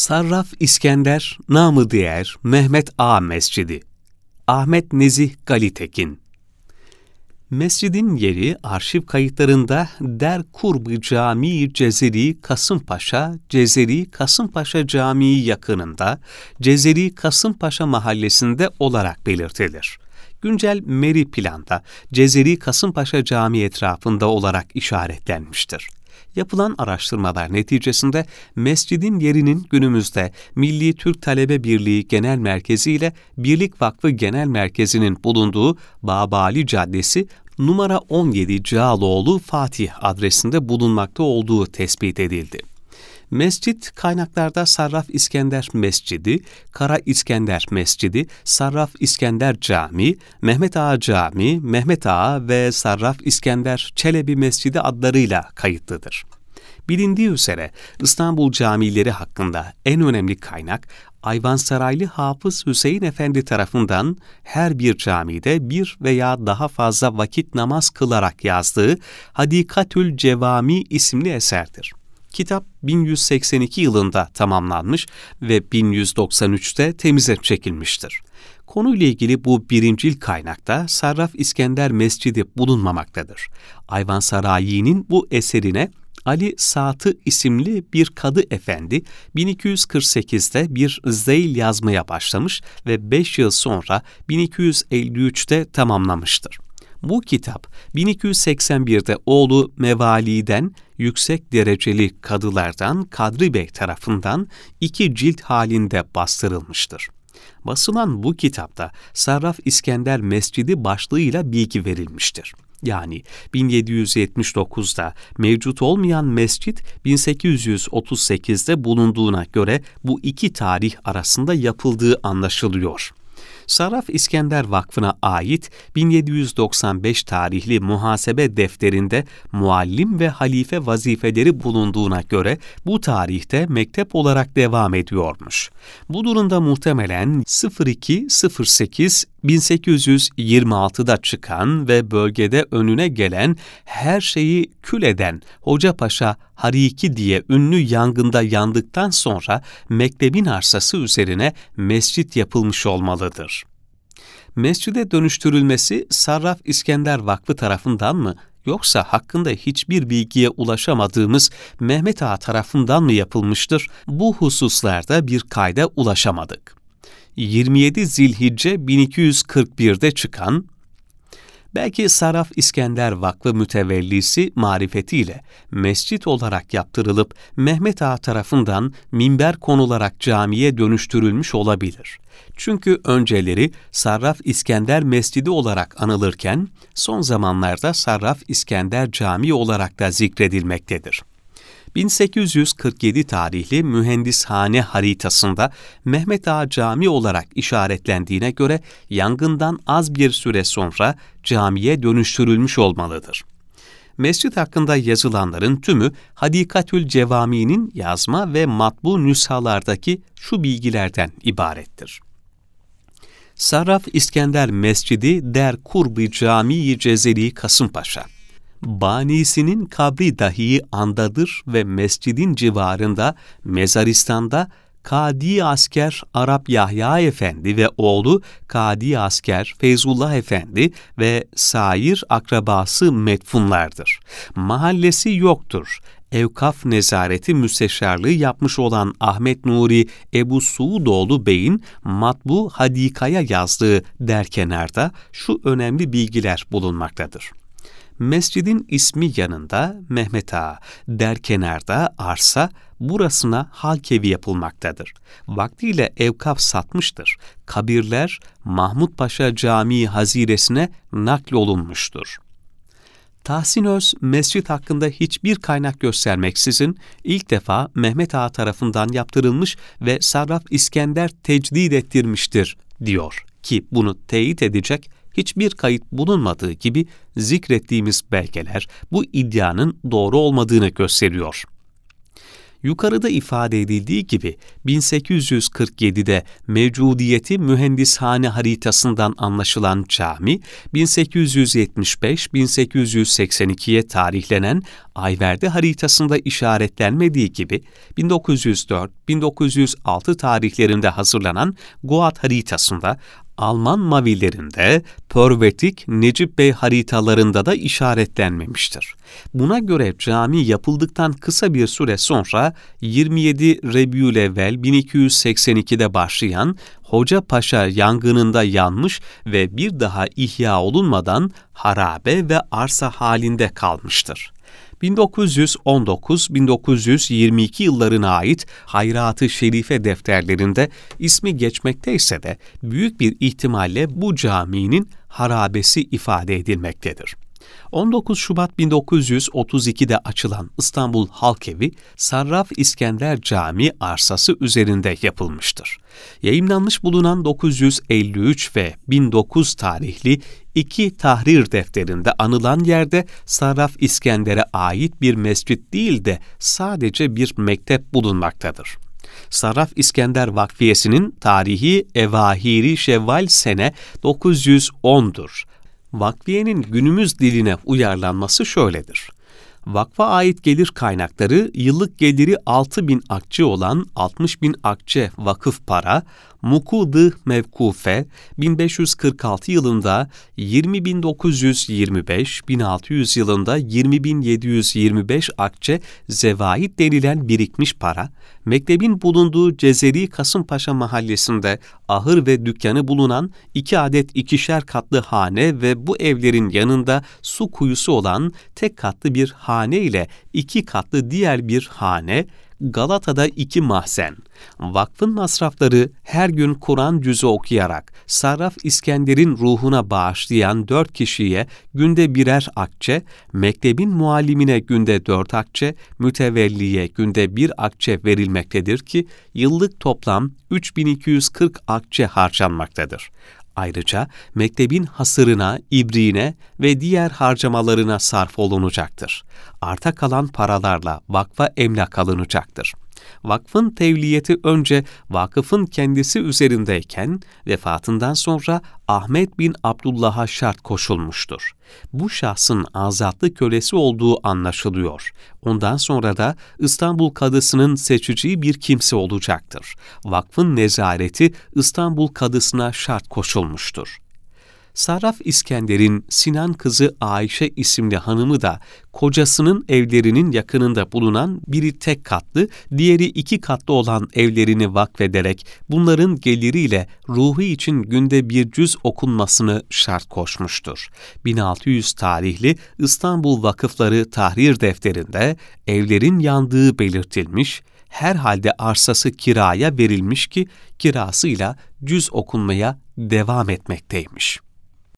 Sarraf İskender, namı diğer Mehmet Ağa Mescidi. Ahmet Nezih Galitekin. Mescidin yeri arşiv kayıtlarında Der Kurbu Camii Cezeri Kasımpaşa, Cezeri Kasımpaşa Camii yakınında Cezeri Kasımpaşa mahallesinde olarak belirtilir. Güncel Meri planda Cezeri Kasımpaşa Camii etrafında olarak işaretlenmiştir yapılan araştırmalar neticesinde mescidin yerinin günümüzde Milli Türk Talebe Birliği Genel Merkezi ile Birlik Vakfı Genel Merkezi'nin bulunduğu Babali Caddesi numara 17 Cağaloğlu Fatih adresinde bulunmakta olduğu tespit edildi. Mescit kaynaklarda Sarraf İskender Mescidi, Kara İskender Mescidi, Sarraf İskender Camii, Mehmet Ağa Camii, Mehmet Ağa ve Sarraf İskender Çelebi Mescidi adlarıyla kayıtlıdır. Bilindiği üzere İstanbul camileri hakkında en önemli kaynak Ayvansaraylı Hafız Hüseyin Efendi tarafından her bir camide bir veya daha fazla vakit namaz kılarak yazdığı Hadikatül Cevami isimli eserdir. Kitap 1182 yılında tamamlanmış ve 1193'te temize çekilmiştir. Konuyla ilgili bu birincil kaynakta Sarraf İskender Mescidi bulunmamaktadır. Ayvansarayi'nin bu eserine Ali Saatı isimli bir kadı efendi 1248'de bir zeyl yazmaya başlamış ve 5 yıl sonra 1253'te tamamlamıştır. Bu kitap 1281'de oğlu Mevali'den yüksek dereceli kadılardan Kadri Bey tarafından iki cilt halinde bastırılmıştır. Basılan bu kitapta Sarraf İskender Mescidi başlığıyla bilgi verilmiştir. Yani 1779'da mevcut olmayan mescit 1838'de bulunduğuna göre bu iki tarih arasında yapıldığı anlaşılıyor. Saraf İskender Vakfı'na ait 1795 tarihli muhasebe defterinde muallim ve halife vazifeleri bulunduğuna göre bu tarihte mektep olarak devam ediyormuş. Bu durumda muhtemelen 0208 1826'da çıkan ve bölgede önüne gelen her şeyi kül eden Hoca Paşa Hariki diye ünlü yangında yandıktan sonra mektebin arsası üzerine mescit yapılmış olmalıdır. Mescide dönüştürülmesi Sarraf İskender Vakfı tarafından mı yoksa hakkında hiçbir bilgiye ulaşamadığımız Mehmet Ağa tarafından mı yapılmıştır? Bu hususlarda bir kayda ulaşamadık. 27 Zilhicce 1241'de çıkan Belki Saraf İskender Vakfı mütevellisi marifetiyle mescit olarak yaptırılıp Mehmet Ağa tarafından minber konularak camiye dönüştürülmüş olabilir. Çünkü önceleri Sarraf İskender Mescidi olarak anılırken son zamanlarda Sarraf İskender Camii olarak da zikredilmektedir. 1847 tarihli mühendishane haritasında Mehmet Ağa Camii olarak işaretlendiğine göre yangından az bir süre sonra camiye dönüştürülmüş olmalıdır. Mescit hakkında yazılanların tümü Hadikatül Cevami'nin yazma ve matbu nüshalardaki şu bilgilerden ibarettir. Sarraf İskender Mescidi Der Kurbi Camii Cezeri Kasımpaşa banisinin kabri dahi andadır ve mescidin civarında mezaristan'da Kadi Asker Arap Yahya Efendi ve oğlu Kadi Asker Feyzullah Efendi ve sair akrabası metfunlardır. Mahallesi yoktur. Evkaf nezareti müsteşarlığı yapmış olan Ahmet Nuri Ebu Suudoğlu Bey'in matbu hadikaya yazdığı derkenarda şu önemli bilgiler bulunmaktadır. Mescidin ismi yanında Mehmet Ağa, der kenarda arsa, burasına halkevi yapılmaktadır. Vaktiyle evkaf satmıştır. Kabirler Mahmut Paşa Camii haziresine naklolunmuştur. Tahsin Öz, mescit hakkında hiçbir kaynak göstermeksizin ilk defa Mehmet Ağa tarafından yaptırılmış ve Sarraf İskender tecdid ettirmiştir, diyor ki bunu teyit edecek hiçbir kayıt bulunmadığı gibi zikrettiğimiz belgeler bu iddianın doğru olmadığını gösteriyor. Yukarıda ifade edildiği gibi 1847'de mevcudiyeti mühendishane haritasından anlaşılan cami, 1875-1882'ye tarihlenen Ayverde haritasında işaretlenmediği gibi 1904-1906 tarihlerinde hazırlanan Goat haritasında Alman mavilerinde Pörvetik Necip Bey haritalarında da işaretlenmemiştir. Buna göre cami yapıldıktan kısa bir süre sonra 27 Rebiülevvel 1282'de başlayan Hoca Paşa yangınında yanmış ve bir daha ihya olunmadan harabe ve arsa halinde kalmıştır. 1919-1922 yıllarına ait Hayrat-ı Şerife defterlerinde ismi geçmekteyse de büyük bir ihtimalle bu caminin harabesi ifade edilmektedir. 19 Şubat 1932'de açılan İstanbul Halkevi, Sarraf İskender Camii arsası üzerinde yapılmıştır. Yayınlanmış bulunan 953 ve 1009 tarihli iki tahrir defterinde anılan yerde Sarraf İskender'e ait bir mescit değil de sadece bir mektep bulunmaktadır. Sarraf İskender Vakfiyesi'nin tarihi Evahiri Şevval sene 910'dur. Vakfiyenin günümüz diline uyarlanması şöyledir. Vakfa ait gelir kaynakları yıllık geliri 6 bin akçe olan 60 bin akçe vakıf para, Mukudı Mevkufe 1546 yılında 20.925, 1600 yılında 20.725 akçe zevahit denilen birikmiş para, mektebin bulunduğu Cezeri Kasımpaşa mahallesinde ahır ve dükkanı bulunan iki adet ikişer katlı hane ve bu evlerin yanında su kuyusu olan tek katlı bir hane ile iki katlı diğer bir hane, Galata'da iki mahzen. Vakfın masrafları her gün Kur'an cüzü okuyarak Sarraf İskender'in ruhuna bağışlayan dört kişiye günde birer akçe, mektebin muallimine günde dört akçe, mütevelliye günde bir akçe verilmektedir ki yıllık toplam 3240 akçe harcanmaktadır. Ayrıca mektebin hasırına, ibriğine ve diğer harcamalarına sarf olunacaktır. Arta kalan paralarla vakfa emlak alınacaktır. Vakfın tevliyeti önce vakıfın kendisi üzerindeyken vefatından sonra Ahmet bin Abdullah'a şart koşulmuştur. Bu şahsın azatlı kölesi olduğu anlaşılıyor. Ondan sonra da İstanbul Kadısı'nın seçeceği bir kimse olacaktır. Vakfın nezareti İstanbul Kadısı'na şart koşulmuştur. Sarraf İskender'in Sinan kızı Ayşe isimli hanımı da kocasının evlerinin yakınında bulunan biri tek katlı, diğeri iki katlı olan evlerini vakfederek bunların geliriyle ruhu için günde bir cüz okunmasını şart koşmuştur. 1600 tarihli İstanbul Vakıfları Tahrir Defterinde evlerin yandığı belirtilmiş, herhalde arsası kiraya verilmiş ki kirasıyla cüz okunmaya devam etmekteymiş.